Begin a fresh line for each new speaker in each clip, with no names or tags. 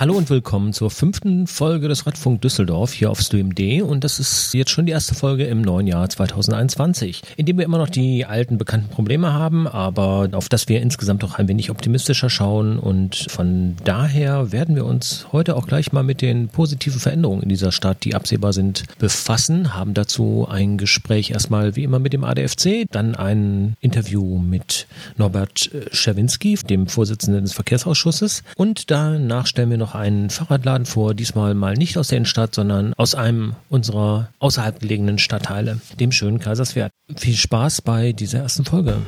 Hallo und willkommen zur fünften Folge des Radfunk Düsseldorf hier auf StreamD und das ist jetzt schon die erste Folge im neuen Jahr 2021, in dem wir immer noch die alten bekannten Probleme haben, aber auf das wir insgesamt auch ein wenig optimistischer schauen. Und von daher werden wir uns heute auch gleich mal mit den positiven Veränderungen in dieser Stadt, die absehbar sind, befassen, haben dazu ein Gespräch erstmal wie immer mit dem ADFC, dann ein Interview mit Norbert Schawinski, dem Vorsitzenden des Verkehrsausschusses. Und danach stellen wir noch noch einen Fahrradladen vor, diesmal mal nicht aus der Innenstadt, sondern aus einem unserer außerhalb gelegenen Stadtteile, dem schönen Kaiserswerth. Viel Spaß bei dieser ersten Folge.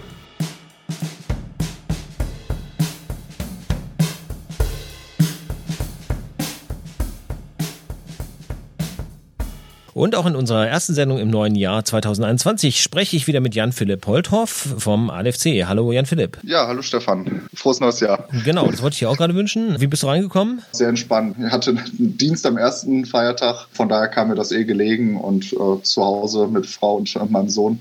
Und auch in unserer ersten Sendung im neuen Jahr 2021 spreche ich wieder mit Jan-Philipp Holthoff vom ADFC. Hallo Jan-Philipp.
Ja, hallo Stefan. Frohes neues Jahr.
Genau, das wollte ich dir auch gerade wünschen. Wie bist du reingekommen?
Sehr entspannt. Ich hatte einen Dienst am ersten Feiertag, von daher kam mir das eh gelegen und äh, zu Hause mit Frau und meinem Sohn.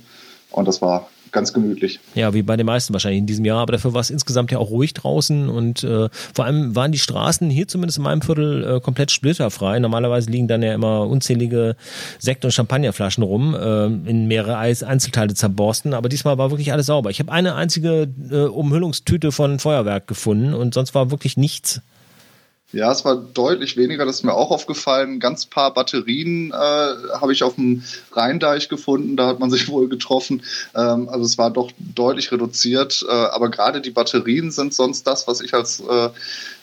Und das war ganz gemütlich.
Ja, wie bei den meisten wahrscheinlich in diesem Jahr, aber dafür war es insgesamt ja auch ruhig draußen und äh, vor allem waren die Straßen hier zumindest in meinem Viertel äh, komplett splitterfrei. Normalerweise liegen dann ja immer unzählige Sekt- und Champagnerflaschen rum, äh, in mehrere Einzelteile zerborsten, aber diesmal war wirklich alles sauber. Ich habe eine einzige äh, Umhüllungstüte von Feuerwerk gefunden und sonst war wirklich nichts.
Ja, es war deutlich weniger, das ist mir auch aufgefallen. Ganz paar Batterien äh, habe ich auf dem Rheindeich gefunden, da hat man sich wohl getroffen. Ähm, also es war doch deutlich reduziert. Äh, aber gerade die Batterien sind sonst das, was ich als äh,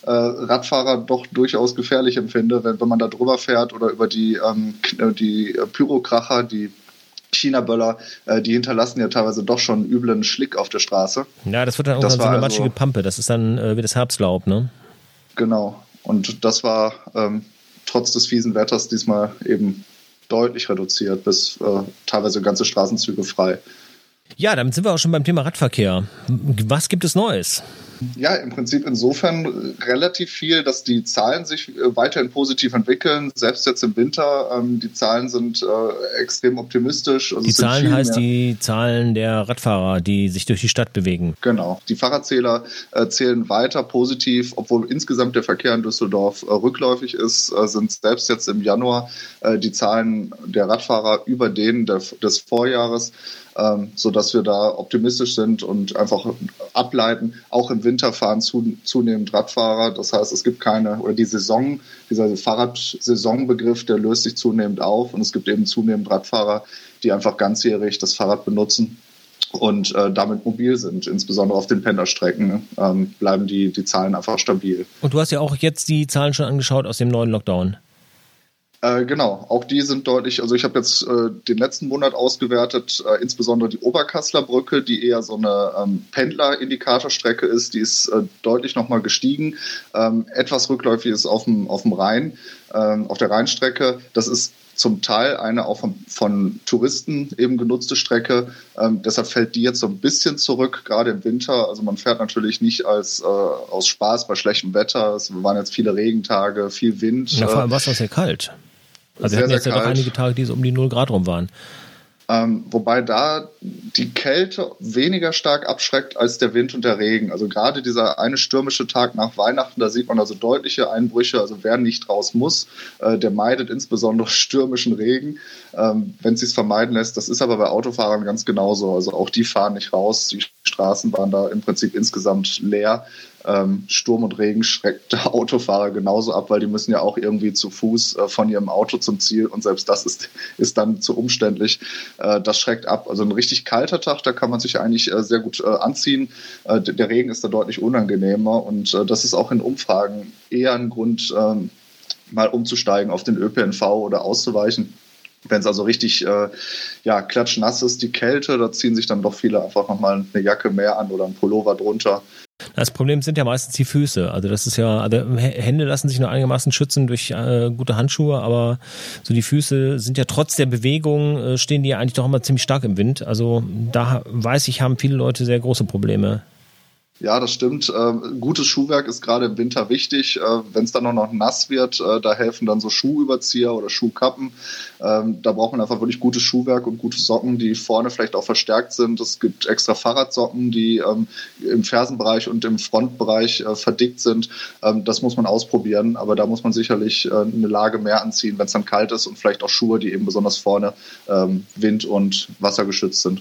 äh, Radfahrer doch durchaus gefährlich empfinde, wenn, wenn man da drüber fährt oder über die, ähm, die Pyrokracher, die China-Böller, äh, die hinterlassen ja teilweise doch schon üblen Schlick auf der Straße.
Ja, das wird dann irgendwann so eine matschige also, Pampe. Das ist dann äh, wie das Herbstlaub, ne?
Genau. Und das war ähm, trotz des fiesen Wetters diesmal eben deutlich reduziert, bis äh, teilweise ganze Straßenzüge frei.
Ja, damit sind wir auch schon beim Thema Radverkehr. Was gibt es Neues?
Ja, im Prinzip insofern relativ viel, dass die Zahlen sich äh, weiterhin positiv entwickeln. Selbst jetzt im Winter, ähm, die Zahlen sind äh, extrem optimistisch.
Also die Zahlen heißt mehr. die Zahlen der Radfahrer, die sich durch die Stadt bewegen.
Genau. Die Fahrradzähler äh, zählen weiter positiv, obwohl insgesamt der Verkehr in Düsseldorf äh, rückläufig ist, äh, sind selbst jetzt im Januar äh, die Zahlen der Radfahrer über denen der, des Vorjahres ähm, sodass wir da optimistisch sind und einfach ableiten. Auch im Winter fahren zu, zunehmend Radfahrer. Das heißt, es gibt keine, oder die Saison, dieser Fahrradsaisonbegriff, der löst sich zunehmend auf und es gibt eben zunehmend Radfahrer, die einfach ganzjährig das Fahrrad benutzen und äh, damit mobil sind, insbesondere auf den Pendlerstrecken, ähm, bleiben die, die Zahlen einfach stabil.
Und du hast ja auch jetzt die Zahlen schon angeschaut aus dem neuen Lockdown.
Äh, genau, auch die sind deutlich, also ich habe jetzt äh, den letzten Monat ausgewertet, äh, insbesondere die Oberkassler Brücke, die eher so eine ähm, Pendler-Indikatorstrecke ist, die ist äh, deutlich nochmal gestiegen. Ähm, etwas rückläufig ist auf dem, auf dem Rhein, ähm, auf der Rheinstrecke. Das ist zum Teil eine auch von, von Touristen eben genutzte Strecke. Ähm, deshalb fällt die jetzt so ein bisschen zurück, gerade im Winter. Also man fährt natürlich nicht als äh, aus Spaß bei schlechtem Wetter. Es waren jetzt viele Regentage, viel Wind.
Ja, vor allem war es sehr kalt. Also wir hatten jetzt ja doch einige Tage, die so um die 0 Grad rum waren.
Ähm, wobei da die Kälte weniger stark abschreckt als der Wind und der Regen. Also gerade dieser eine stürmische Tag nach Weihnachten, da sieht man also deutliche Einbrüche. Also wer nicht raus muss, äh, der meidet insbesondere stürmischen Regen, ähm, wenn sie es vermeiden lässt. Das ist aber bei Autofahrern ganz genauso. Also auch die fahren nicht raus. Die Straßen waren da im Prinzip insgesamt leer ähm, Sturm und Regen schreckt Autofahrer genauso ab, weil die müssen ja auch irgendwie zu Fuß äh, von ihrem Auto zum Ziel und selbst das ist, ist dann zu umständlich. Äh, das schreckt ab. Also ein richtig kalter Tag, da kann man sich eigentlich äh, sehr gut äh, anziehen. Äh, der Regen ist da deutlich unangenehmer und äh, das ist auch in Umfragen eher ein Grund, ähm, mal umzusteigen auf den ÖPNV oder auszuweichen. Wenn es also richtig äh, ja, klatschnass ist, die Kälte, da ziehen sich dann doch viele einfach nochmal eine Jacke mehr an oder ein Pullover drunter.
Das Problem sind ja meistens die Füße. Also das ist ja, also Hände lassen sich nur einigermaßen schützen durch äh, gute Handschuhe, aber so die Füße sind ja trotz der Bewegung, äh, stehen die ja eigentlich doch immer ziemlich stark im Wind. Also da weiß ich, haben viele Leute sehr große Probleme.
Ja, das stimmt. Äh, gutes Schuhwerk ist gerade im Winter wichtig. Äh, Wenn es dann noch, noch nass wird, äh, da helfen dann so Schuhüberzieher oder Schuhkappen. Ähm, da braucht man einfach wirklich gutes Schuhwerk und gute Socken, die vorne vielleicht auch verstärkt sind. Es gibt extra Fahrradsocken, die ähm, im Fersenbereich und im Frontbereich äh, verdickt sind. Ähm, das muss man ausprobieren, aber da muss man sicherlich eine Lage mehr anziehen, wenn es dann kalt ist und vielleicht auch Schuhe, die eben besonders vorne ähm, wind- und wassergeschützt sind.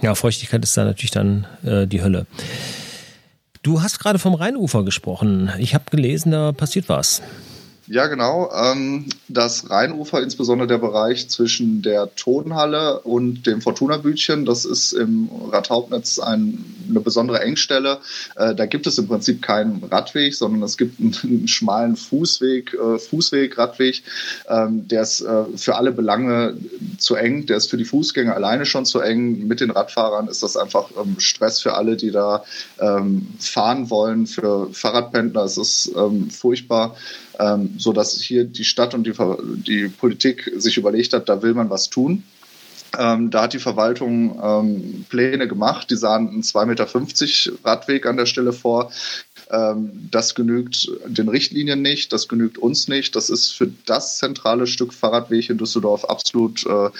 Ja, Feuchtigkeit ist da natürlich dann äh, die Hölle. Du hast gerade vom Rheinufer gesprochen. Ich habe gelesen, da passiert was.
Ja, genau. Ähm, das Rheinufer, insbesondere der Bereich zwischen der Tonhalle und dem Fortuna-Bütchen, das ist im Radhauptnetz ein, eine besondere Engstelle. Äh, da gibt es im Prinzip keinen Radweg, sondern es gibt einen, schmalen Fußweg, äh, Fußweg, Radweg. Ähm, der ist äh, für alle Belange zu eng. Der ist für die Fußgänger alleine schon zu eng. Mit den Radfahrern ist das einfach ähm, Stress für alle, die da fahren wollen. Für Fahrradpendler ist es furchtbar ähm, so dass hier die Stadt und die, die Politik sich überlegt hat, da will man was tun. Ähm, da hat die Verwaltung ähm, Pläne gemacht, die sahen einen 2,50 Meter Radweg an der Stelle vor. Ähm, das genügt den Richtlinien nicht, das genügt uns nicht. Das ist für das zentrale Stück Fahrradweg in Düsseldorf absolut äh,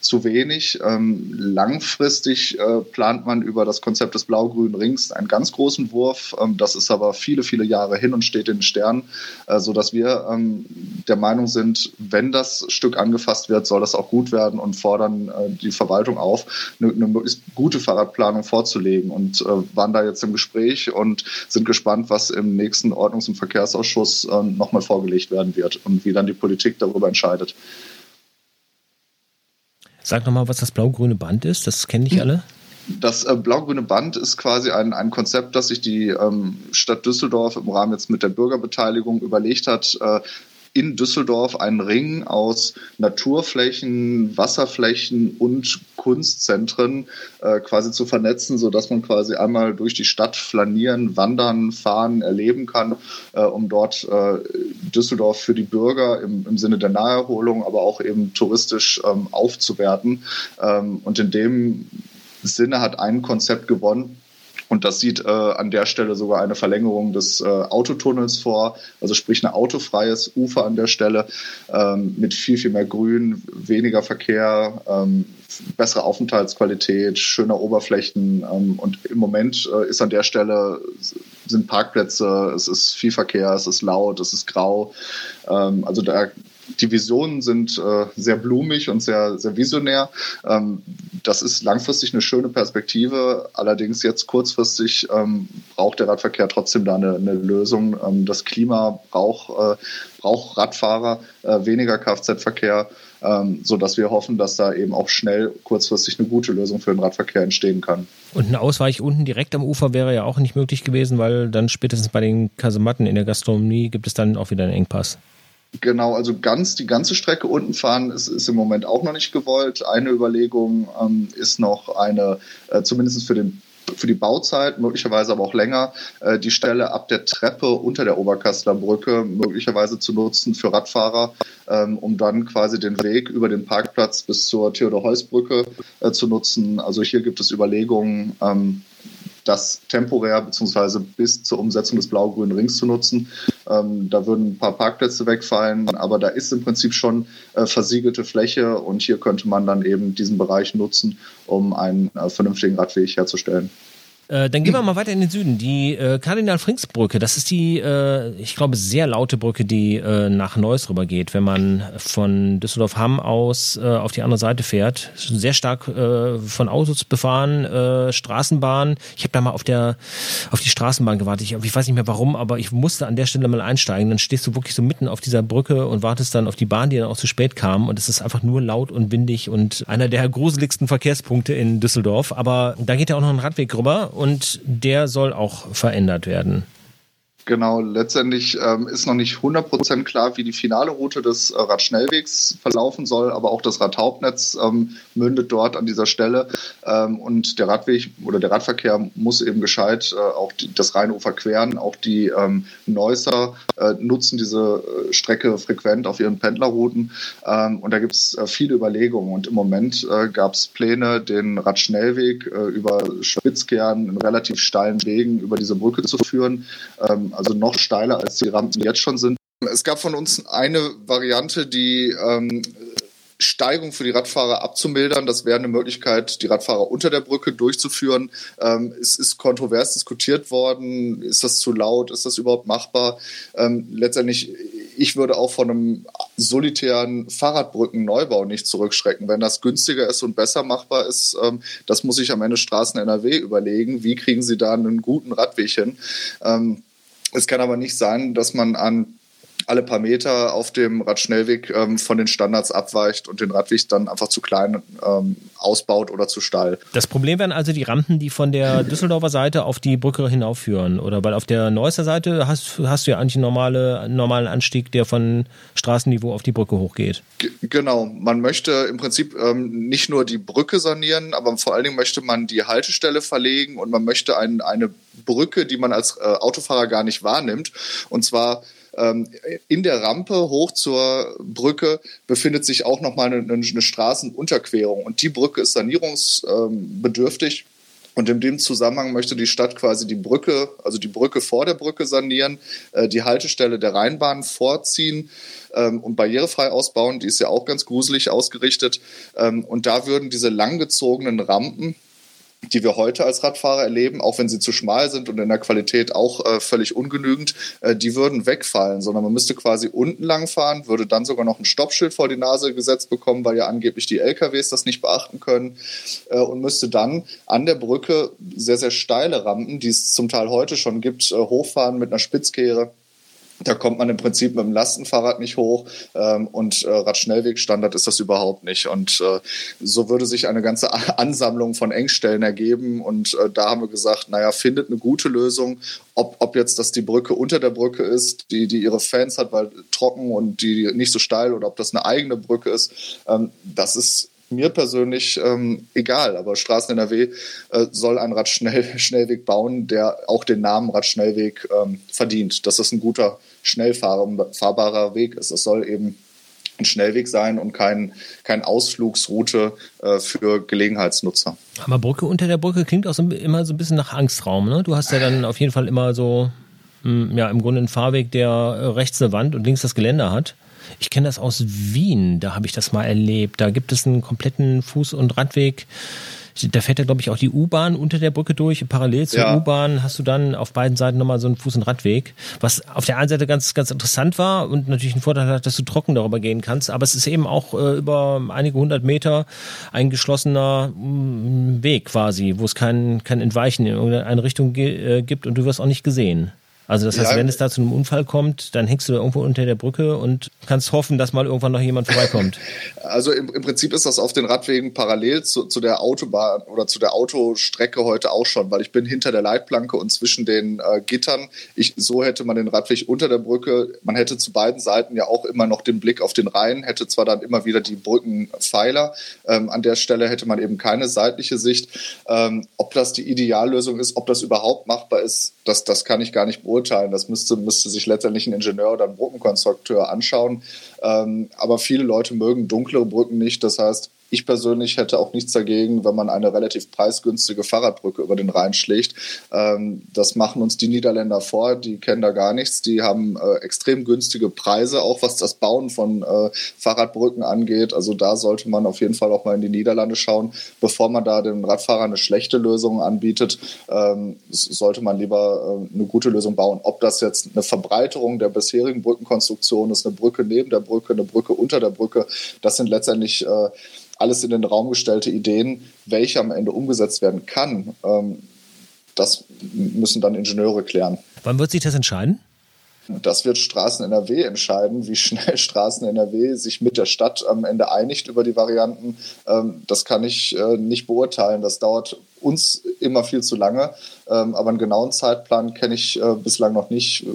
zu wenig. Ähm, langfristig äh, plant man über das Konzept des blau-grünen Rings einen ganz großen Wurf. Ähm, das ist aber viele, viele Jahre hin und steht in den Sternen, äh, sodass wir ähm, der Meinung sind, wenn das Stück angefasst wird, soll das auch gut werden und fordern äh, die Verwaltung auf, eine, eine möglichst gute Fahrradplanung vorzulegen und äh, waren da jetzt im Gespräch und sind gespannt, gespannt, was im nächsten Ordnungs- und Verkehrsausschuss äh, nochmal vorgelegt werden wird und wie dann die Politik darüber entscheidet.
Sag nochmal, was das blau-grüne Band ist. Das kennen nicht alle.
Das äh, blau-grüne Band ist quasi ein, ein Konzept, das sich die ähm, Stadt Düsseldorf im Rahmen jetzt mit der Bürgerbeteiligung überlegt hat, äh, in Düsseldorf einen Ring aus Naturflächen, Wasserflächen und Kunstzentren äh, quasi zu vernetzen, sodass man quasi einmal durch die Stadt flanieren, wandern, fahren, erleben kann, äh, um dort äh, Düsseldorf für die Bürger im, im Sinne der Naherholung, aber auch eben touristisch ähm, aufzuwerten. Ähm, und in dem Sinne hat ein Konzept gewonnen, und das sieht äh, an der Stelle sogar eine Verlängerung des äh, Autotunnels vor, also sprich ein autofreies Ufer an der Stelle ähm, mit viel, viel mehr Grün, weniger Verkehr, ähm, bessere Aufenthaltsqualität, schöner Oberflächen. Ähm, und im Moment äh, ist an der Stelle sind Parkplätze, es ist viel Verkehr, es ist laut, es ist grau. Ähm, also da die Visionen sind äh, sehr blumig und sehr, sehr visionär. Ähm, das ist langfristig eine schöne Perspektive. Allerdings jetzt kurzfristig ähm, braucht der Radverkehr trotzdem da eine, eine Lösung. Ähm, das Klima braucht, äh, braucht Radfahrer, äh, weniger Kfz-Verkehr. Ähm, so dass wir hoffen, dass da eben auch schnell kurzfristig eine gute Lösung für den Radverkehr entstehen kann.
Und ein Ausweich unten direkt am Ufer wäre ja auch nicht möglich gewesen, weil dann spätestens bei den Kasematten in der Gastronomie gibt es dann auch wieder einen Engpass.
Genau, also ganz die ganze Strecke unten fahren ist, ist im Moment auch noch nicht gewollt. Eine Überlegung ähm, ist noch eine, äh, zumindest für den für die Bauzeit, möglicherweise aber auch länger, äh, die Stelle ab der Treppe unter der Oberkastler Brücke möglicherweise zu nutzen für Radfahrer, ähm, um dann quasi den Weg über den Parkplatz bis zur Theodor-Heuss-Brücke äh, zu nutzen. Also hier gibt es Überlegungen, ähm, das temporär bzw. bis zur Umsetzung des blau-grünen Rings zu nutzen. Ähm, da würden ein paar Parkplätze wegfallen, aber da ist im Prinzip schon äh, versiegelte Fläche und hier könnte man dann eben diesen Bereich nutzen, um einen äh, vernünftigen Radweg herzustellen.
Äh, dann gehen wir mal weiter in den Süden. Die äh, Kardinal-Frings-Brücke, das ist die, äh, ich glaube, sehr laute Brücke, die äh, nach Neuss rübergeht, wenn man von Düsseldorf-Hamm aus äh, auf die andere Seite fährt. Sehr stark äh, von Autos befahren, äh, Straßenbahn. Ich habe da mal auf der auf die Straßenbahn gewartet. Ich, ich weiß nicht mehr warum, aber ich musste an der Stelle mal einsteigen. Dann stehst du wirklich so mitten auf dieser Brücke und wartest dann auf die Bahn, die dann auch zu spät kam. Und es ist einfach nur laut und windig und einer der gruseligsten Verkehrspunkte in Düsseldorf. Aber da geht ja auch noch ein Radweg rüber und der soll auch verändert werden.
Genau, letztendlich ähm, ist noch nicht 100% klar, wie die finale Route des äh, Radschnellwegs verlaufen soll, aber auch das Radhauptnetz ähm, mündet dort an dieser Stelle. Ähm, und der Radweg oder der Radverkehr muss eben gescheit äh, auch die, das Rheinufer queren. Auch die ähm, Neusser äh, nutzen diese äh, Strecke frequent auf ihren Pendlerrouten. Ähm, und da gibt es äh, viele Überlegungen. Und im Moment äh, gab es Pläne, den Radschnellweg über Spitzkern in relativ steilen Wegen über diese Brücke zu führen. Also noch steiler als die Rampen jetzt schon sind. Es gab von uns eine Variante, die ähm, Steigung für die Radfahrer abzumildern. Das wäre eine Möglichkeit, die Radfahrer unter der Brücke durchzuführen. Ähm, es ist kontrovers diskutiert worden. Ist das zu laut? Ist das überhaupt machbar? Ähm, letztendlich, ich würde auch von einem solitären Fahrradbrückenneubau nicht zurückschrecken. Wenn das günstiger ist und besser machbar ist, ähm, das muss sich am Ende Straßen NRW überlegen. Wie kriegen sie da einen guten Radweg hin? Ähm, es kann aber nicht sein, dass man an alle paar Meter auf dem Radschnellweg ähm, von den Standards abweicht und den Radweg dann einfach zu klein ähm, ausbaut oder zu steil.
Das Problem wären also die Rampen, die von der Düsseldorfer Seite auf die Brücke hinaufführen. Oder weil auf der Neusser Seite hast, hast du ja eigentlich einen normale, normalen Anstieg, der von Straßenniveau auf die Brücke hochgeht.
G genau. Man möchte im Prinzip ähm, nicht nur die Brücke sanieren, aber vor allen Dingen möchte man die Haltestelle verlegen und man möchte ein, eine Brücke, die man als äh, Autofahrer gar nicht wahrnimmt. Und zwar in der Rampe hoch zur Brücke befindet sich auch nochmal eine, eine Straßenunterquerung und die Brücke ist sanierungsbedürftig. Und in dem Zusammenhang möchte die Stadt quasi die Brücke, also die Brücke vor der Brücke sanieren, äh, die Haltestelle der Rheinbahn vorziehen ähm, und barrierefrei ausbauen. Die ist ja auch ganz gruselig ausgerichtet. Ähm, und da würden diese langgezogenen Rampen, die wir heute als Radfahrer erleben, auch wenn sie zu schmal sind und in der Qualität auch äh, völlig ungenügend, äh, die würden wegfallen, sondern man müsste quasi unten lang fahren, würde dann sogar noch ein Stoppschild vor die Nase gesetzt bekommen, weil ja angeblich die LKWs das nicht beachten können äh, und müsste dann an der Brücke sehr, sehr steile Rampen, die es zum Teil heute schon gibt, äh, hochfahren mit einer Spitzkehre da kommt man im Prinzip mit dem Lastenfahrrad nicht hoch ähm, und äh, Radschnellwegstandard ist das überhaupt nicht. Und äh, so würde sich eine ganze Ansammlung von Engstellen ergeben. Und äh, da haben wir gesagt, naja, findet eine gute Lösung. Ob, ob jetzt das die Brücke unter der Brücke ist, die, die ihre Fans hat, weil trocken und die nicht so steil, oder ob das eine eigene Brücke ist, ähm, das ist mir persönlich ähm, egal, aber Straßen NRW äh, soll einen Radschnellweg bauen, der auch den Namen Radschnellweg ähm, verdient, das ein guter, schnell fahrbarer Weg ist. Es soll eben ein Schnellweg sein und kein, kein Ausflugsroute äh, für Gelegenheitsnutzer.
Aber Brücke unter der Brücke klingt auch so, immer so ein bisschen nach Angstraum. Ne? Du hast ja dann auf jeden Fall immer so, mh, hm, ja, im Grunde einen Fahrweg, der äh, rechts eine Wand und links das Gelände hat. Ich kenne das aus Wien, da habe ich das mal erlebt. Da gibt es einen kompletten Fuß- und Radweg. Da fährt ja, glaube ich, auch die U-Bahn unter der Brücke durch. Parallel zur ja. U-Bahn hast du dann auf beiden Seiten nochmal so einen Fuß- und Radweg. Was auf der einen Seite ganz, ganz interessant war und natürlich einen Vorteil hat, dass du trocken darüber gehen kannst. Aber es ist eben auch äh, über einige hundert Meter ein geschlossener mm, Weg quasi, wo es kein, kein Entweichen in irgendeine Richtung äh, gibt und du wirst auch nicht gesehen. Also das heißt, ja. wenn es da zu einem Unfall kommt, dann hängst du da irgendwo unter der Brücke und kannst hoffen, dass mal irgendwann noch jemand vorbeikommt.
Also im, im Prinzip ist das auf den Radwegen parallel zu, zu, der Autobahn oder zu der Autostrecke heute auch schon, weil ich bin hinter der Leitplanke und zwischen den äh, Gittern. Ich, so hätte man den Radweg unter der Brücke. Man hätte zu beiden Seiten ja auch immer noch den Blick auf den Rhein, hätte zwar dann immer wieder die Brückenpfeiler. Ähm, an der Stelle hätte man eben keine seitliche Sicht. Ähm, ob das die Ideallösung ist, ob das überhaupt machbar ist, das, das kann ich gar nicht beurteilen. Das müsste, müsste sich letztendlich ein Ingenieur oder ein Brückenkonstrukteur anschauen. Ähm, aber viele Leute mögen dunklere Brücken nicht. Das heißt, ich persönlich hätte auch nichts dagegen, wenn man eine relativ preisgünstige Fahrradbrücke über den Rhein schlägt. Ähm, das machen uns die Niederländer vor, die kennen da gar nichts. Die haben äh, extrem günstige Preise, auch was das Bauen von äh, Fahrradbrücken angeht. Also da sollte man auf jeden Fall auch mal in die Niederlande schauen. Bevor man da den Radfahrern eine schlechte Lösung anbietet, ähm, sollte man lieber äh, eine gute Lösung bauen. Ob das jetzt eine Verbreiterung der bisherigen Brückenkonstruktion ist, eine Brücke neben der Brücke, eine Brücke unter der Brücke, das sind letztendlich äh, alles in den Raum gestellte Ideen, welche am Ende umgesetzt werden kann. Ähm, das müssen dann Ingenieure klären.
Wann wird sich das entscheiden?
Das wird Straßen NRW entscheiden, wie schnell Straßen NRW sich mit der Stadt am Ende einigt über die Varianten. Ähm, das kann ich äh, nicht beurteilen. Das dauert uns immer viel zu lange. Ähm, aber einen genauen Zeitplan kenne ich äh, bislang noch nicht,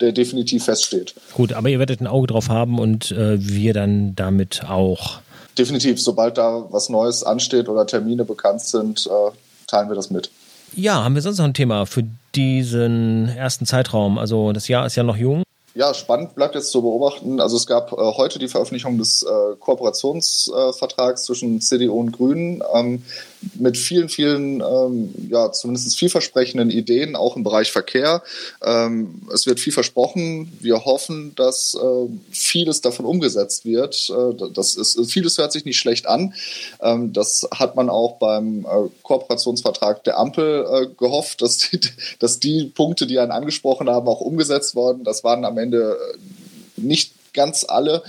der definitiv feststeht.
Gut, aber ihr werdet ein Auge drauf haben und äh, wir dann damit auch.
Definitiv, sobald da was Neues ansteht oder Termine bekannt sind, äh, teilen wir das mit.
Ja, haben wir sonst noch ein Thema für diesen ersten Zeitraum? Also das Jahr ist ja noch jung
ja, spannend bleibt jetzt zu beobachten. Also es gab äh, heute die Veröffentlichung des äh, Kooperationsvertrags äh, zwischen CDU und Grünen ähm, mit vielen, vielen, ähm, ja, zumindest vielversprechenden Ideen, auch im Bereich Verkehr. Ähm, es wird viel versprochen. Wir hoffen, dass äh, vieles davon umgesetzt wird. Äh, das ist, vieles hört sich nicht schlecht an. Ähm, das hat man auch beim äh, Kooperationsvertrag der Ampel gehofft, dass die, dass die Punkte, die einen angesprochen haben, auch umgesetzt worden. Das waren am Ende Ende äh, nicht ganz alle.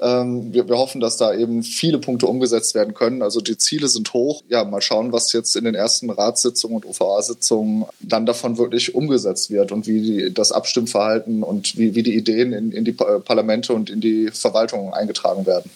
Ähm, wir, wir, hoffen, dass da eben viele Punkte umgesetzt werden können. Also die Ziele sind hoch. Ja, mal schauen, was jetzt in den ersten Ratssitzungen und OVA-Sitzungen dann davon wirklich umgesetzt wird und wie die, das Abstimmverhalten und wie, wie die Ideen in, in die Parlamente und in die Verwaltung eingetragen werden.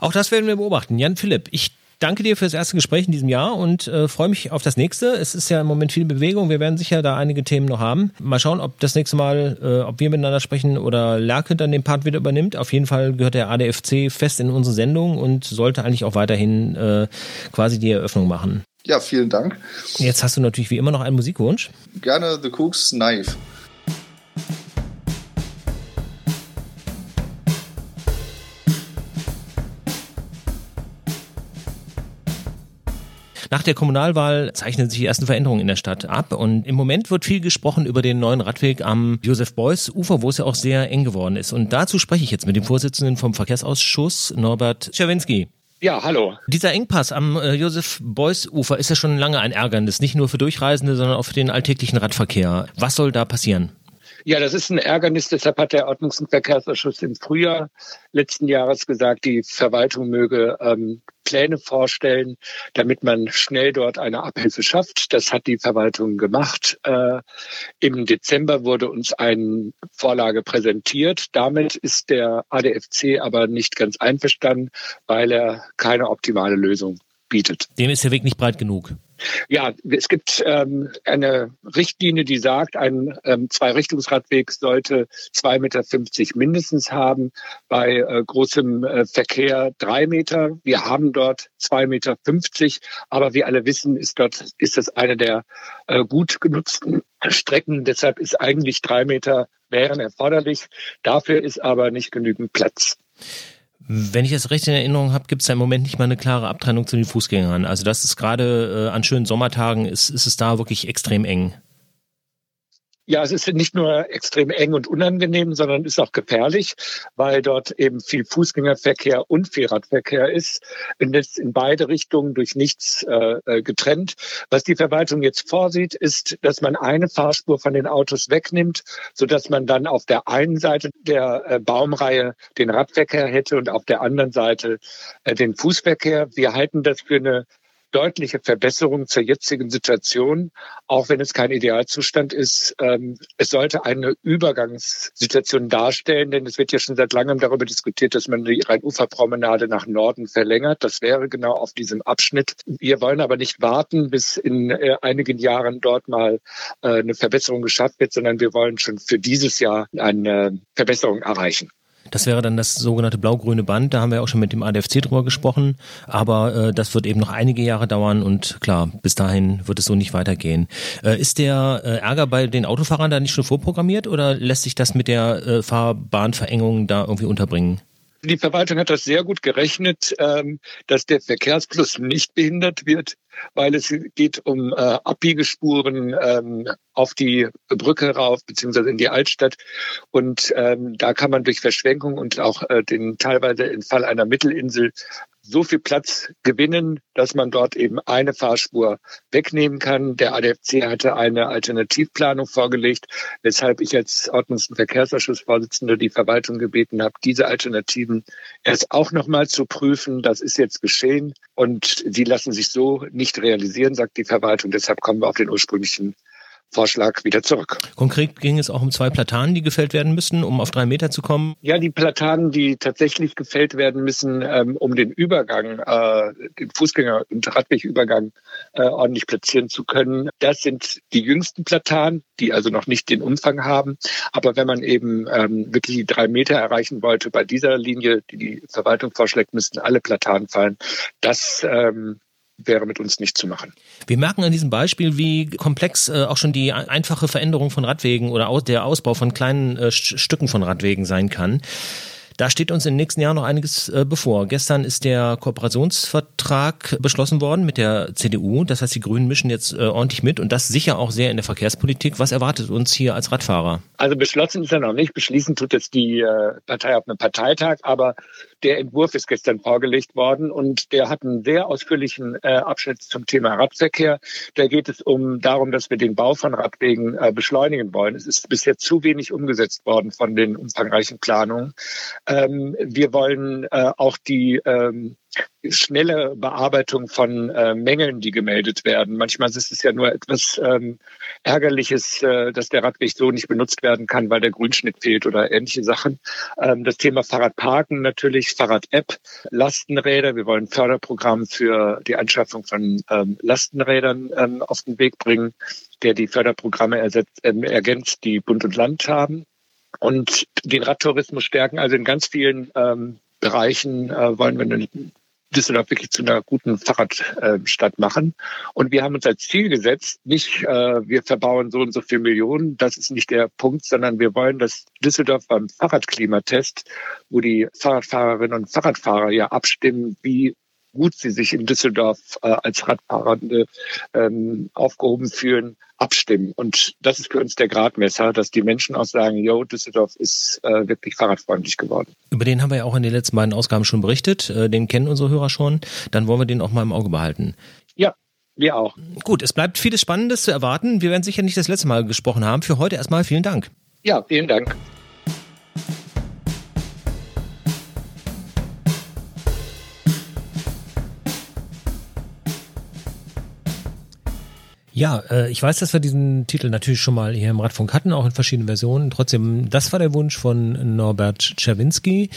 Auch das werden wir beobachten. Jan Philipp, ich danke dir für das erste Gespräch in diesem Jahr und äh, freue mich auf das nächste. Es ist ja im Moment viel Bewegung. Wir werden sicher da einige Themen noch haben. Mal schauen, ob das nächste Mal, äh, ob wir miteinander sprechen oder Lerke dann den Part wieder übernimmt. Auf jeden Fall gehört der ADFC fest in unsere Sendung und sollte eigentlich auch weiterhin äh, quasi die Eröffnung machen.
Ja, vielen Dank.
Jetzt hast du natürlich wie immer noch einen Musikwunsch.
Gerne The Cooks Knife.
Nach der Kommunalwahl zeichnen sich die ersten Veränderungen in der Stadt ab und im Moment wird viel gesprochen über den neuen Radweg am Josef-Beuys-Ufer, wo es ja auch sehr eng geworden ist. Und dazu spreche ich jetzt mit dem Vorsitzenden vom Verkehrsausschuss, Norbert Czerwinski.
Ja, hallo.
Dieser Engpass am äh, Josef-Beuys-Ufer ist ja schon lange ein Ärgernis, nicht nur für Durchreisende, sondern auch für den alltäglichen Radverkehr. Was soll da passieren?
Ja, das ist ein Ärgernis. Deshalb hat der Ordnungs- und Verkehrsausschuss im Frühjahr letzten Jahres gesagt, die Verwaltung möge ähm, Pläne vorstellen, damit man schnell dort eine Abhilfe schafft. Das hat die Verwaltung gemacht. Äh, Im Dezember wurde uns eine Vorlage präsentiert. Damit ist der ADFC aber nicht ganz einverstanden, weil er keine optimale Lösung bietet.
Dem ist der Weg nicht breit genug.
Ja, es gibt ähm, eine Richtlinie, die sagt, ein ähm, Zweirichtungsradweg sollte zwei Meter fünfzig mindestens haben, bei äh, großem äh, Verkehr drei Meter. Wir haben dort zwei Meter, fünfzig, aber wie alle wissen, ist dort ist das eine der äh, gut genutzten Strecken. Deshalb ist eigentlich drei Meter wären erforderlich. Dafür ist aber nicht genügend Platz.
Wenn ich das recht in Erinnerung habe, gibt es da im Moment nicht mal eine klare Abtrennung zu den Fußgängern. Also das ist gerade äh, an schönen Sommertagen ist, ist es da wirklich extrem eng.
Ja, es ist nicht nur extrem eng und unangenehm, sondern ist auch gefährlich, weil dort eben viel Fußgängerverkehr und viel Radverkehr ist. Und ist in beide Richtungen durch nichts äh, äh, getrennt. Was die Verwaltung jetzt vorsieht, ist, dass man eine Fahrspur von den Autos wegnimmt, sodass man dann auf der einen Seite der äh, Baumreihe den Radverkehr hätte und auf der anderen Seite äh, den Fußverkehr. Wir halten das für eine deutliche Verbesserung zur jetzigen Situation, auch wenn es kein Idealzustand ist. Ähm, es sollte eine Übergangssituation darstellen, denn es wird ja schon seit langem darüber diskutiert, dass man die Rheinuferpromenade nach Norden verlängert. Das wäre genau auf diesem Abschnitt. Wir wollen aber nicht warten, bis in äh, einigen Jahren dort mal äh, eine Verbesserung geschafft wird, sondern wir wollen schon für dieses Jahr eine Verbesserung erreichen.
Das wäre dann das sogenannte blau-grüne Band. Da haben wir auch schon mit dem ADFC drüber gesprochen. Aber äh, das wird eben noch einige Jahre dauern und klar, bis dahin wird es so nicht weitergehen. Äh, ist der äh, Ärger bei den Autofahrern da nicht schon vorprogrammiert oder lässt sich das mit der äh, Fahrbahnverengung da irgendwie unterbringen?
Die Verwaltung hat das sehr gut gerechnet, ähm, dass der Verkehrsfluss nicht behindert wird, weil es geht um äh, Abbiegespuren ähm, auf die Brücke rauf, beziehungsweise in die Altstadt. Und ähm, da kann man durch Verschwenkung und auch äh, den teilweise im Fall einer Mittelinsel so viel Platz gewinnen, dass man dort eben eine Fahrspur wegnehmen kann. Der ADFC hatte eine Alternativplanung vorgelegt, weshalb ich als Ordnungs- und Verkehrsausschussvorsitzender die Verwaltung gebeten habe, diese Alternativen erst auch nochmal zu prüfen. Das ist jetzt geschehen und sie lassen sich so nicht realisieren, sagt die Verwaltung. Deshalb kommen wir auf den ursprünglichen Vorschlag wieder zurück.
Konkret ging es auch um zwei Platanen, die gefällt werden müssen, um auf drei Meter zu kommen.
Ja, die Platanen, die tatsächlich gefällt werden müssen, ähm, um den Übergang, äh, den Fußgänger- und Radwegübergang äh, ordentlich platzieren zu können. Das sind die jüngsten Platanen, die also noch nicht den Umfang haben. Aber wenn man eben ähm, wirklich die drei Meter erreichen wollte, bei dieser Linie, die die Verwaltung vorschlägt, müssten alle Platanen fallen. Das ähm, wäre mit uns nicht zu machen.
Wir merken an diesem Beispiel, wie komplex äh, auch schon die einfache Veränderung von Radwegen oder der Ausbau von kleinen äh, Stücken von Radwegen sein kann. Da steht uns den nächsten Jahren noch einiges äh, bevor. Gestern ist der Kooperationsvertrag beschlossen worden mit der CDU. Das heißt, die Grünen mischen jetzt äh, ordentlich mit und das sicher auch sehr in der Verkehrspolitik. Was erwartet uns hier als Radfahrer?
Also beschlossen ist er noch nicht. Beschließen tut jetzt die äh, Partei auf einem Parteitag, aber der Entwurf ist gestern vorgelegt worden und der hat einen sehr ausführlichen äh, Abschnitt zum Thema Radverkehr. Da geht es um darum, dass wir den Bau von Radwegen äh, beschleunigen wollen. Es ist bisher zu wenig umgesetzt worden von den umfangreichen Planungen. Ähm, wir wollen äh, auch die ähm, schnelle Bearbeitung von äh, Mängeln, die gemeldet werden. Manchmal ist es ja nur etwas ähm, Ärgerliches, äh, dass der Radweg so nicht benutzt werden kann, weil der Grünschnitt fehlt oder ähnliche Sachen. Ähm, das Thema Fahrradparken natürlich, Fahrrad-App, Lastenräder. Wir wollen Förderprogramm für die Anschaffung von ähm, Lastenrädern ähm, auf den Weg bringen, der die Förderprogramme ersetzt, ähm, ergänzt, die Bund und Land haben und den Radtourismus stärken. Also in ganz vielen ähm, Bereichen äh, wollen wir Düsseldorf wirklich zu einer guten Fahrradstadt machen. Und wir haben uns als Ziel gesetzt, nicht äh, wir verbauen so und so viele Millionen, das ist nicht der Punkt, sondern wir wollen, dass Düsseldorf beim Fahrradklimatest, wo die Fahrradfahrerinnen und Fahrradfahrer ja abstimmen, wie gut sie sich in Düsseldorf äh, als Radfahrende ähm, aufgehoben fühlen, abstimmen. Und das ist für uns der Gradmesser, dass die Menschen auch sagen, yo, Düsseldorf ist äh, wirklich fahrradfreundlich geworden.
Über den haben wir ja auch in den letzten beiden Ausgaben schon berichtet. Äh, den kennen unsere Hörer schon. Dann wollen wir den auch mal im Auge behalten.
Ja, wir auch.
Gut, es bleibt vieles Spannendes zu erwarten. Wir werden sicher nicht das letzte Mal gesprochen haben. Für heute erstmal vielen Dank.
Ja, vielen Dank.
Ja, äh, ich weiß, dass wir diesen Titel natürlich schon mal hier im Radfunk hatten, auch in verschiedenen Versionen. Trotzdem, das war der Wunsch von Norbert Czerwinski,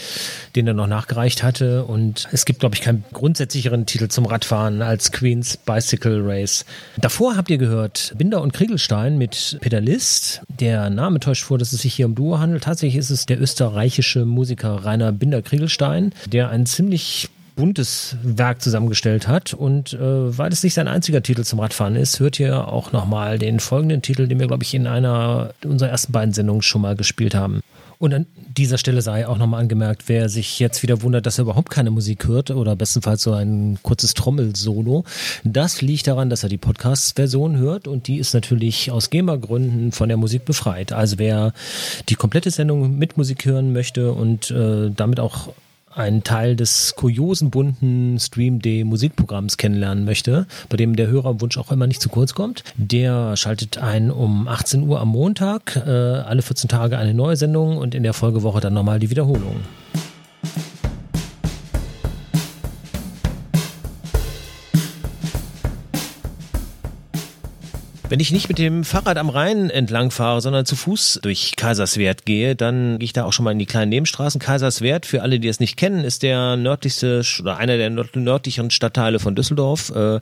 den er noch nachgereicht hatte. Und es gibt, glaube ich, keinen grundsätzlicheren Titel zum Radfahren als Queen's Bicycle Race. Davor habt ihr gehört Binder und Kriegelstein mit Pedalist. Der Name täuscht vor, dass es sich hier um Duo handelt. Tatsächlich ist es der österreichische Musiker Rainer Binder-Kriegelstein, der ein ziemlich buntes Werk zusammengestellt hat. Und äh, weil es nicht sein einziger Titel zum Radfahren ist, hört ihr auch nochmal den folgenden Titel, den wir, glaube ich, in einer unserer ersten beiden Sendungen schon mal gespielt haben. Und an dieser Stelle sei auch nochmal angemerkt, wer sich jetzt wieder wundert, dass er überhaupt keine Musik hört oder bestenfalls so ein kurzes Trommelsolo, das liegt daran, dass er die Podcast-Version hört und die ist natürlich aus GEMA-Gründen von der Musik befreit. Also wer die komplette Sendung mit Musik hören möchte und äh, damit auch einen Teil des kuriosen bunten Stream D Musikprogramms kennenlernen möchte, bei dem der Hörerwunsch auch immer nicht zu kurz kommt, der schaltet ein um 18 Uhr am Montag, äh, alle 14 Tage eine neue Sendung und in der Folgewoche dann nochmal die Wiederholung. Wenn ich nicht mit dem Fahrrad am Rhein entlang fahre, sondern zu Fuß durch Kaiserswerth gehe, dann gehe ich da auch schon mal in die kleinen Nebenstraßen. Kaiserswerth, für alle, die es nicht kennen, ist der nördlichste oder einer der nördlicheren Stadtteile von Düsseldorf. Äh,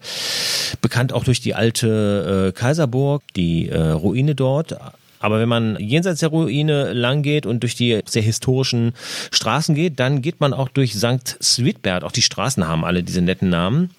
bekannt auch durch die alte äh, Kaiserburg, die äh, Ruine dort. Aber wenn man jenseits der Ruine lang geht und durch die sehr historischen Straßen geht, dann geht man auch durch St. Sweetbert. Auch die Straßen haben alle diese netten Namen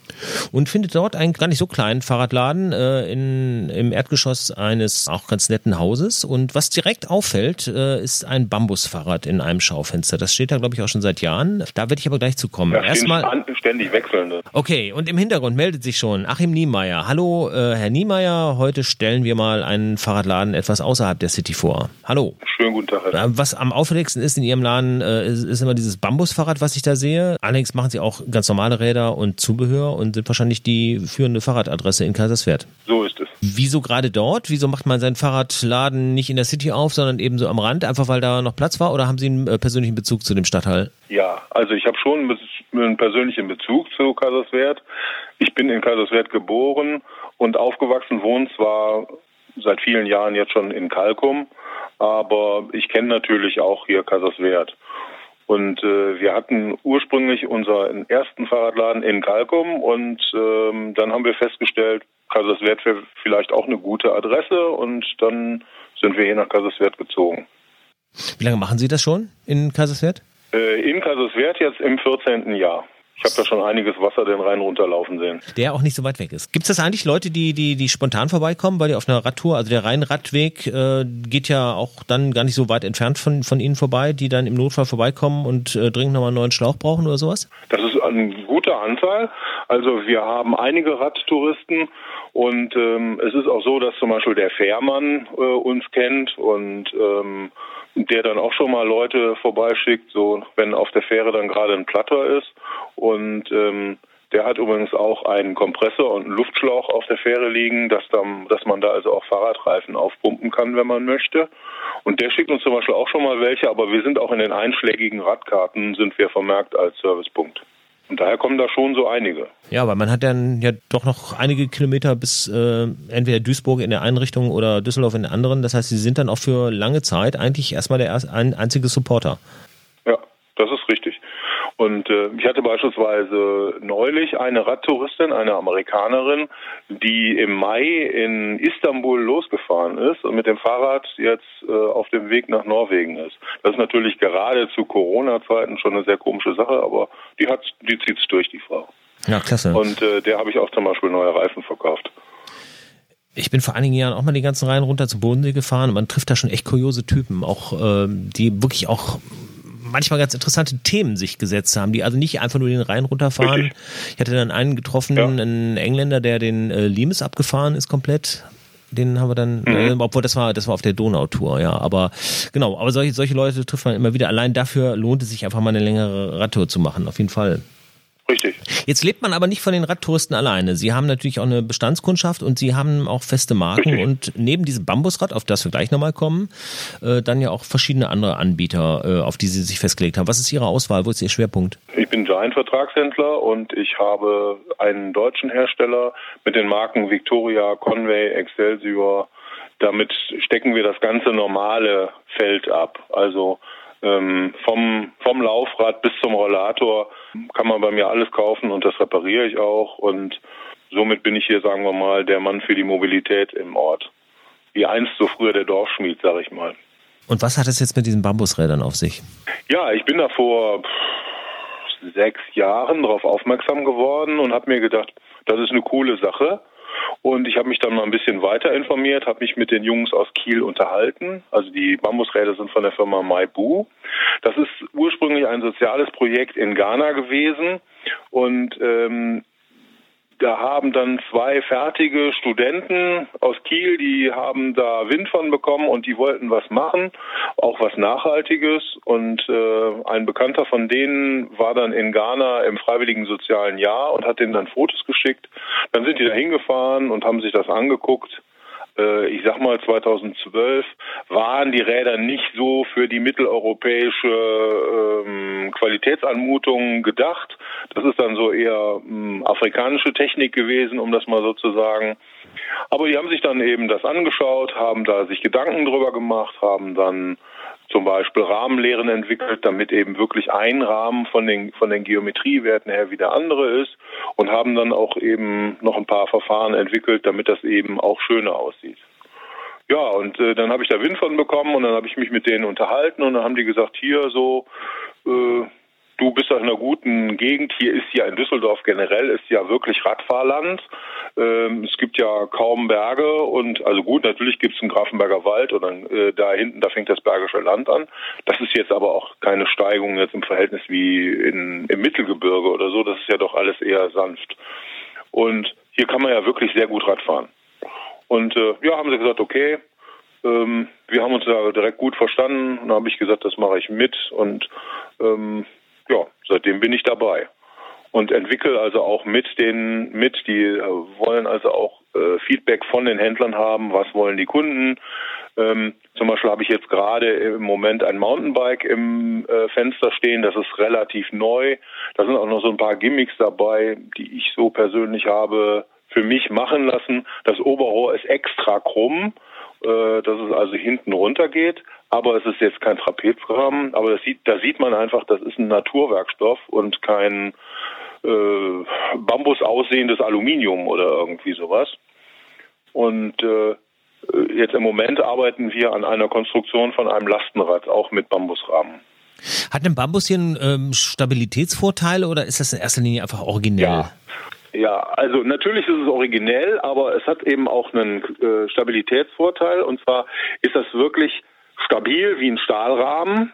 und findet dort einen gar nicht so kleinen Fahrradladen äh, in, im Erdgeschoss eines auch ganz netten Hauses. Und was direkt auffällt, äh, ist ein Bambusfahrrad in einem Schaufenster. Das steht da, glaube ich, auch schon seit Jahren. Da werde ich aber gleich zu kommen.
Ja, Erstmal ständig wechselnde.
Okay, und im Hintergrund meldet sich schon Achim Niemeyer. Hallo, äh, Herr Niemeyer. Heute stellen wir mal einen Fahrradladen etwas außerhalb der City vor. Hallo.
Schönen guten Tag.
Herr. Was am auffälligsten ist in Ihrem Laden, äh, ist, ist immer dieses Bambusfahrrad, was ich da sehe. Allerdings machen Sie auch ganz normale Räder und Zubehör und sind wahrscheinlich die führende Fahrradadresse in Kaiserswerth.
So ist es.
Wieso gerade dort? Wieso macht man seinen Fahrradladen nicht in der City auf, sondern eben so am Rand, einfach weil da noch Platz war? Oder haben Sie einen äh, persönlichen Bezug zu dem Stadtteil?
Ja, also ich habe schon einen persönlichen Bezug zu Kaiserswerth. Ich bin in Kaiserswerth geboren und aufgewachsen, wohne zwar seit vielen Jahren jetzt schon in Kalkum, aber ich kenne natürlich auch hier Kaiserswerth. Und äh, wir hatten ursprünglich unseren ersten Fahrradladen in Kalkum und ähm, dann haben wir festgestellt, Kaiserswerth wäre vielleicht auch eine gute Adresse und dann sind wir hier nach Kaiserswerth gezogen.
Wie lange machen Sie das schon in Kaiserswerth?
Äh, in Kaiserswerth jetzt im 14. Jahr. Ich habe da schon einiges Wasser den Rhein runterlaufen sehen.
Der auch nicht so weit weg ist. Gibt es das eigentlich Leute, die, die, die spontan vorbeikommen, weil die auf einer Radtour, also der Rheinradweg äh, geht ja auch dann gar nicht so weit entfernt von, von Ihnen vorbei, die dann im Notfall vorbeikommen und äh, dringend nochmal einen neuen Schlauch brauchen oder sowas?
Das ist eine gute Anzahl. Also wir haben einige Radtouristen und ähm, es ist auch so, dass zum Beispiel der Fährmann äh, uns kennt und ähm, der dann auch schon mal Leute vorbeischickt, so wenn auf der Fähre dann gerade ein Platter ist. Und ähm, der hat übrigens auch einen Kompressor und einen Luftschlauch auf der Fähre liegen, dass, dann, dass man da also auch Fahrradreifen aufpumpen kann, wenn man möchte. Und der schickt uns zum Beispiel auch schon mal welche, aber wir sind auch in den einschlägigen Radkarten, sind wir vermerkt als Servicepunkt. Und daher kommen da schon so einige.
Ja, aber man hat dann ja doch noch einige Kilometer bis äh, entweder Duisburg in der einen Richtung oder Düsseldorf in der anderen. Das heißt, sie sind dann auch für lange Zeit eigentlich erstmal der ein, einzige Supporter.
Ja, das ist richtig. Und äh, ich hatte beispielsweise neulich eine Radtouristin, eine Amerikanerin, die im Mai in Istanbul losgefahren ist und mit dem Fahrrad jetzt äh, auf dem Weg nach Norwegen ist. Das ist natürlich gerade zu Corona-Zeiten schon eine sehr komische Sache, aber die hat, die zieht's durch, die Frau.
Ja, klasse.
Und äh, der habe ich auch zum Beispiel neue Reifen verkauft.
Ich bin vor einigen Jahren auch mal die ganzen Reihen runter zu Bodensee gefahren und man trifft da schon echt kuriose Typen, auch äh, die wirklich auch manchmal ganz interessante Themen sich gesetzt haben, die also nicht einfach nur den Rhein runterfahren. Richtig. Ich hatte dann einen getroffen, ja. einen Engländer, der den äh, Limes abgefahren ist komplett. Den haben wir dann, mhm. äh, obwohl das war, das war auf der Donautour, ja. Aber genau, aber solche, solche Leute trifft man immer wieder. Allein dafür lohnt es sich einfach mal eine längere Radtour zu machen, auf jeden Fall.
Richtig.
Jetzt lebt man aber nicht von den Radtouristen alleine. Sie haben natürlich auch eine Bestandskundschaft und Sie haben auch feste Marken Richtig. und neben diesem Bambusrad, auf das wir gleich nochmal kommen, äh, dann ja auch verschiedene andere Anbieter, äh, auf die Sie sich festgelegt haben. Was ist Ihre Auswahl? Wo ist Ihr Schwerpunkt?
Ich bin Giant-Vertragshändler und ich habe einen deutschen Hersteller mit den Marken Victoria, Conway, Excelsior. Damit stecken wir das ganze normale Feld ab. Also ähm, vom, vom Laufrad bis zum Rollator kann man bei mir alles kaufen und das repariere ich auch. Und somit bin ich hier, sagen wir mal, der Mann für die Mobilität im Ort. Wie einst so früher der Dorfschmied, sag ich mal.
Und was hat es jetzt mit diesen Bambusrädern auf sich?
Ja, ich bin da vor sechs Jahren darauf aufmerksam geworden und habe mir gedacht, das ist eine coole Sache. Und ich habe mich dann mal ein bisschen weiter informiert, habe mich mit den Jungs aus Kiel unterhalten. Also die Bambusräder sind von der Firma Maibu. Das ist ursprünglich ein soziales Projekt in Ghana gewesen. Und ähm, da haben dann zwei fertige Studenten aus Kiel, die haben da Wind von bekommen und die wollten was machen, auch was Nachhaltiges. Und äh, ein Bekannter von denen war dann in Ghana im Freiwilligen Sozialen Jahr und hat denen dann Fotos geschickt. Dann sind die da hingefahren und haben sich das angeguckt äh, ich sag mal 2012 waren die Räder nicht so für die mitteleuropäische ähm, Qualitätsanmutung gedacht. Das ist dann so eher ähm, afrikanische Technik gewesen, um das mal so zu sagen. Aber die haben sich dann eben das angeschaut, haben da sich Gedanken drüber gemacht, haben dann zum Beispiel Rahmenlehren entwickelt, damit eben wirklich ein Rahmen von den, von den Geometriewerten her wie der andere ist und haben dann auch eben noch ein paar Verfahren entwickelt, damit das eben auch schöner aussieht. Ja, und äh, dann habe ich da Wind von bekommen und dann habe ich mich mit denen unterhalten und dann haben die gesagt, hier so, äh, du bist aus einer guten Gegend. Hier ist ja in Düsseldorf generell ist ja wirklich Radfahrland. Ähm, es gibt ja kaum Berge und also gut, natürlich gibt es einen Grafenberger Wald und dann äh, da hinten, da fängt das Bergische Land an. Das ist jetzt aber auch keine Steigung jetzt im Verhältnis wie in, im Mittelgebirge oder so. Das ist ja doch alles eher sanft. Und hier kann man ja wirklich sehr gut Radfahren. Und äh, ja, haben sie gesagt, okay, ähm, wir haben uns da direkt gut verstanden. Und dann habe ich gesagt, das mache ich mit und ähm, ja, seitdem bin ich dabei und entwickle also auch mit den mit, die äh, wollen also auch äh, Feedback von den Händlern haben, was wollen die Kunden. Ähm, zum Beispiel habe ich jetzt gerade im Moment ein Mountainbike im äh, Fenster stehen, das ist relativ neu. Da sind auch noch so ein paar Gimmicks dabei, die ich so persönlich habe für mich machen lassen. Das Oberrohr ist extra krumm. Äh, dass es also hinten runter geht. Aber es ist jetzt kein Trapezrahmen. Aber das sieht, da sieht man einfach, das ist ein Naturwerkstoff und kein äh, Bambus aussehendes Aluminium oder irgendwie sowas. Und äh, jetzt im Moment arbeiten wir an einer Konstruktion von einem Lastenrad, auch mit Bambusrahmen.
Hat ein Bambus hier einen ähm, Stabilitätsvorteil oder ist das in erster Linie einfach originell?
Ja. Ja, also natürlich ist es originell, aber es hat eben auch einen äh, Stabilitätsvorteil. Und zwar ist das wirklich stabil wie ein Stahlrahmen,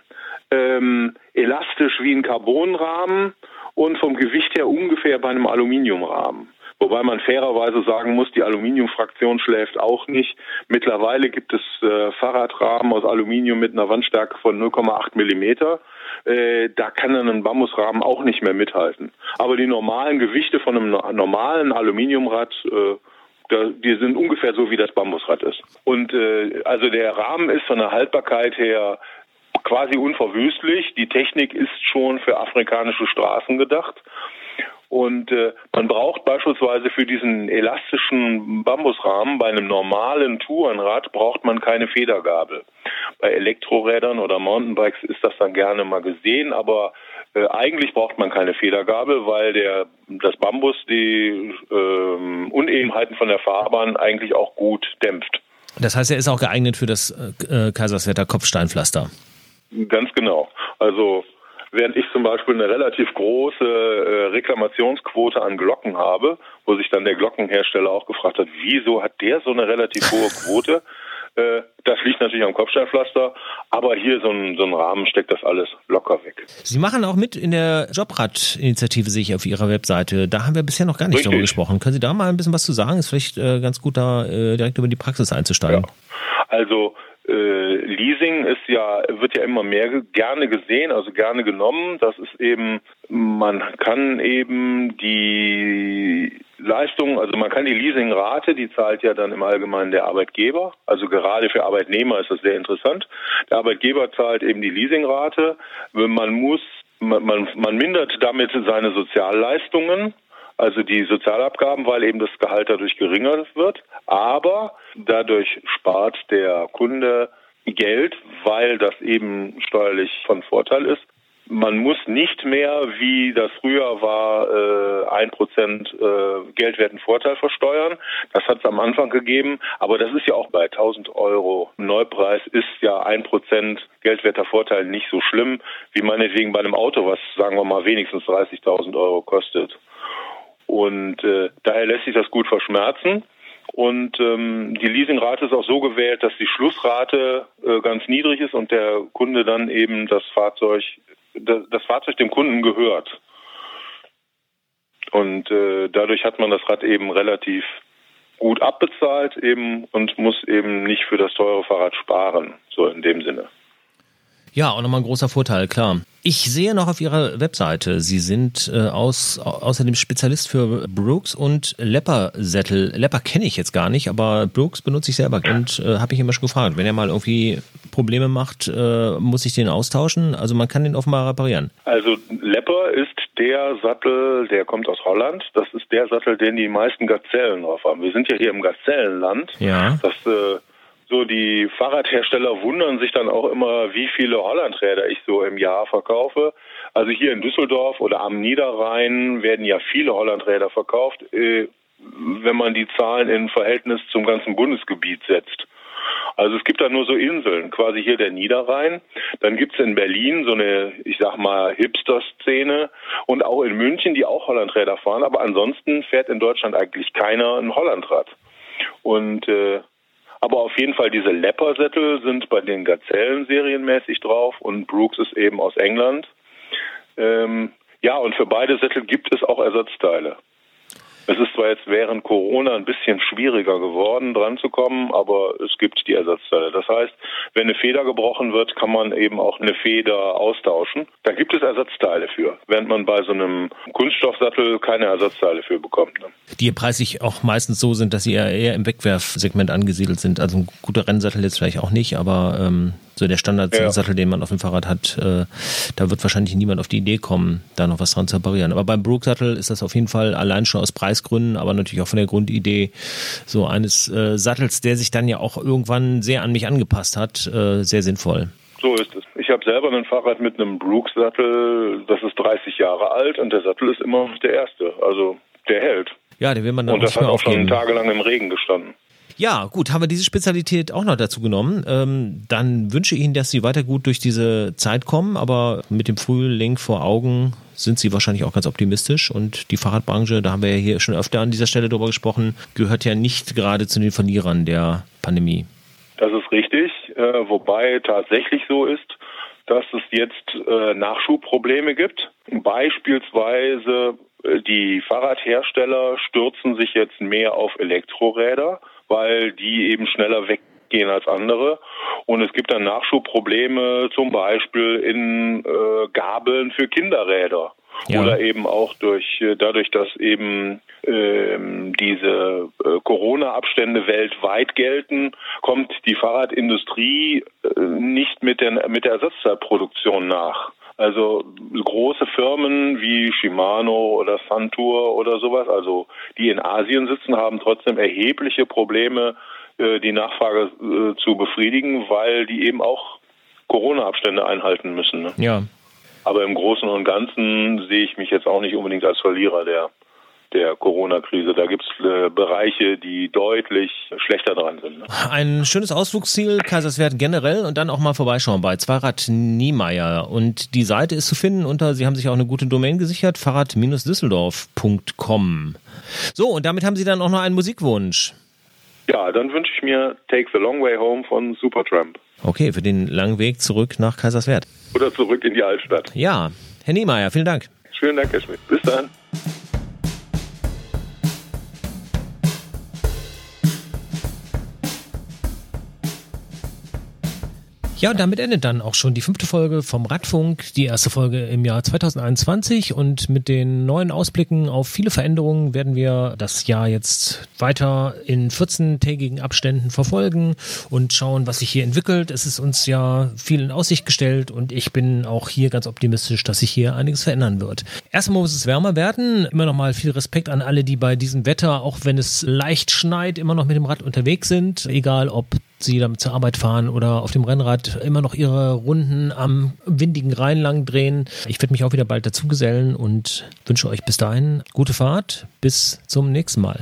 ähm, elastisch wie ein Carbonrahmen und vom Gewicht her ungefähr bei einem Aluminiumrahmen. Wobei man fairerweise sagen muss, die Aluminiumfraktion schläft auch nicht. Mittlerweile gibt es äh, Fahrradrahmen aus Aluminium mit einer Wandstärke von 0,8 Millimeter. Äh, da kann dann ein Bambusrahmen auch nicht mehr mithalten. Aber die normalen Gewichte von einem normalen Aluminiumrad äh, die sind ungefähr so, wie das Bambusrad ist. Und äh, also der Rahmen ist von der Haltbarkeit her quasi unverwüstlich. Die Technik ist schon für afrikanische Straßen gedacht. Und äh, man braucht beispielsweise für diesen elastischen Bambusrahmen bei einem normalen Tourenrad braucht man keine Federgabel. Bei Elektrorädern oder Mountainbikes ist das dann gerne mal gesehen, aber äh, eigentlich braucht man keine Federgabel, weil der das Bambus die äh, Unebenheiten von der Fahrbahn eigentlich auch gut dämpft.
Das heißt, er ist auch geeignet für das äh, Kaiserswerther Kopfsteinpflaster.
Ganz genau. Also während ich zum Beispiel eine relativ große äh, Reklamationsquote an Glocken habe, wo sich dann der Glockenhersteller auch gefragt hat, wieso hat der so eine relativ hohe Quote? Äh, das liegt natürlich am Kopfsteinpflaster, aber hier so ein, so ein Rahmen steckt das alles locker weg.
Sie machen auch mit in der Jobrad-Initiative, sehe ich auf Ihrer Webseite. Da haben wir bisher noch gar nicht Richtig. darüber gesprochen. Können Sie da mal ein bisschen was zu sagen? Ist vielleicht äh, ganz gut, da äh, direkt über die Praxis einzusteigen. Ja.
Also äh, Leasing ist ja, wird ja immer mehr gerne gesehen, also gerne genommen. Das ist eben, man kann eben die Leistung, also man kann die Leasingrate, die zahlt ja dann im Allgemeinen der Arbeitgeber. Also gerade für Arbeitnehmer ist das sehr interessant. Der Arbeitgeber zahlt eben die Leasingrate. Man muss, man, man, man mindert damit seine Sozialleistungen also die Sozialabgaben, weil eben das Gehalt dadurch geringer wird. Aber dadurch spart der Kunde Geld, weil das eben steuerlich von Vorteil ist. Man muss nicht mehr, wie das früher war, äh, ein Prozent äh, geldwerten Vorteil versteuern. Das hat es am Anfang gegeben, aber das ist ja auch bei 1000 Euro Neupreis ist ja ein Prozent geldwerter Vorteil nicht so schlimm, wie meinetwegen bei einem Auto, was sagen wir mal wenigstens 30.000 Euro kostet. Und äh, daher lässt sich das gut verschmerzen. Und ähm, die Leasingrate ist auch so gewählt, dass die Schlussrate äh, ganz niedrig ist und der Kunde dann eben das Fahrzeug, das, das Fahrzeug dem Kunden gehört. Und äh, dadurch hat man das Rad eben relativ gut abbezahlt eben und muss eben nicht für das teure Fahrrad sparen, so in dem Sinne.
Ja, auch nochmal ein großer Vorteil, klar. Ich sehe noch auf Ihrer Webseite, Sie sind äh, aus, außerdem Spezialist für Brooks und Lepper-Sättel. Lepper kenne ich jetzt gar nicht, aber Brooks benutze ich selber und äh, habe ich immer schon gefragt. Wenn er mal irgendwie Probleme macht, äh, muss ich den austauschen? Also man kann den offenbar reparieren.
Also Lepper ist der Sattel, der kommt aus Holland. Das ist der Sattel, den die meisten Gazellen drauf haben. Wir sind ja hier im Gazellenland.
Ja.
Das äh, so die Fahrradhersteller wundern sich dann auch immer, wie viele Hollandräder ich so im Jahr verkaufe. Also hier in Düsseldorf oder am Niederrhein werden ja viele Hollandräder verkauft, äh, wenn man die Zahlen in Verhältnis zum ganzen Bundesgebiet setzt. Also es gibt da nur so Inseln, quasi hier der Niederrhein. Dann gibt es in Berlin so eine, ich sag mal, Hipster-Szene und auch in München, die auch Hollandräder fahren. Aber ansonsten fährt in Deutschland eigentlich keiner ein Hollandrad. Und äh, aber auf jeden Fall diese Leopard-Sättel sind bei den Gazellen serienmäßig drauf und Brooks ist eben aus England. Ähm, ja, und für beide Sättel gibt es auch Ersatzteile. Es ist zwar jetzt während Corona ein bisschen schwieriger geworden, dran zu kommen, aber es gibt die Ersatzteile. Das heißt, wenn eine Feder gebrochen wird, kann man eben auch eine Feder austauschen. Da gibt es Ersatzteile für, während man bei so einem Kunststoffsattel keine Ersatzteile für bekommt. Ne?
Die preislich auch meistens so sind, dass sie eher, im Wegwerfsegment angesiedelt sind. Also ein guter Rennsattel jetzt vielleicht auch nicht, aber ähm, So der Standardsattel, ja. den man auf dem Fahrrad hat, äh, da wird wahrscheinlich niemand auf die Idee kommen, da noch was dran zu reparieren. Aber beim Brook-Sattel ist das auf jeden Fall allein schon aus Preisgründen, aber natürlich auch von der Grundidee so eines äh, Sattels, der sich dann ja auch irgendwann sehr an mich angepasst hat, äh, sehr sinnvoll.
So ist es. Ich habe selber ein Fahrrad mit einem Brooks-Sattel, das ist 30 Jahre alt und der Sattel ist immer noch der erste. Also der hält.
Ja, den will man dann
Und das hat auch schon tagelang im Regen gestanden.
Ja, gut, haben wir diese Spezialität auch noch dazu genommen. Ähm, dann wünsche ich Ihnen, dass Sie weiter gut durch diese Zeit kommen, aber mit dem Frühling vor Augen sind Sie wahrscheinlich auch ganz optimistisch. Und die Fahrradbranche, da haben wir ja hier schon öfter an dieser Stelle drüber gesprochen, gehört ja nicht gerade zu den Verlierern der Pandemie.
Das ist richtig, äh, wobei tatsächlich so ist, dass es jetzt äh, Nachschubprobleme gibt. Beispielsweise äh, die Fahrradhersteller stürzen sich jetzt mehr auf Elektroräder weil die eben schneller weggehen als andere. Und es gibt dann Nachschubprobleme, zum Beispiel in äh, Gabeln für Kinderräder. Ja. Oder eben auch durch äh, dadurch, dass eben ähm, diese äh, Corona-Abstände weltweit gelten, kommt die Fahrradindustrie äh, nicht mit der mit der Ersatzteilproduktion nach. Also große Firmen wie Shimano oder Santur oder sowas, also die in Asien sitzen, haben trotzdem erhebliche Probleme, äh, die Nachfrage äh, zu befriedigen, weil die eben auch Corona-Abstände einhalten müssen. Ne?
Ja.
Aber im Großen und Ganzen sehe ich mich jetzt auch nicht unbedingt als Verlierer der der Corona-Krise. Da gibt es äh, Bereiche, die deutlich schlechter dran sind. Ne?
Ein schönes Ausflugsziel, Kaiserswerth generell und dann auch mal vorbeischauen bei Zweirad Niemeyer. Und die Seite ist zu finden unter, Sie haben sich auch eine gute Domain gesichert, fahrrad-düsseldorf.com. So, und damit haben Sie dann auch noch einen Musikwunsch.
Ja, dann wünsche ich mir Take the Long Way Home von Supertramp.
Okay, für den langen Weg zurück nach Kaiserswerth.
Oder zurück in die Altstadt.
Ja, Herr Niemeyer, vielen Dank.
Schönen Dank, Herr Schmidt. Bis dann.
Ja, und damit endet dann auch schon die fünfte Folge vom Radfunk, die erste Folge im Jahr 2021. Und mit den neuen Ausblicken auf viele Veränderungen werden wir das Jahr jetzt weiter in 14-tägigen Abständen verfolgen und schauen, was sich hier entwickelt. Es ist uns ja viel in Aussicht gestellt und ich bin auch hier ganz optimistisch, dass sich hier einiges verändern wird. Erstmal muss es wärmer werden. Immer noch mal viel Respekt an alle, die bei diesem Wetter, auch wenn es leicht schneit, immer noch mit dem Rad unterwegs sind. Egal ob sie damit zur Arbeit fahren oder auf dem Rennrad immer noch ihre Runden am windigen Rhein lang drehen. Ich werde mich auch wieder bald dazu gesellen und wünsche euch bis dahin gute Fahrt. Bis zum nächsten Mal.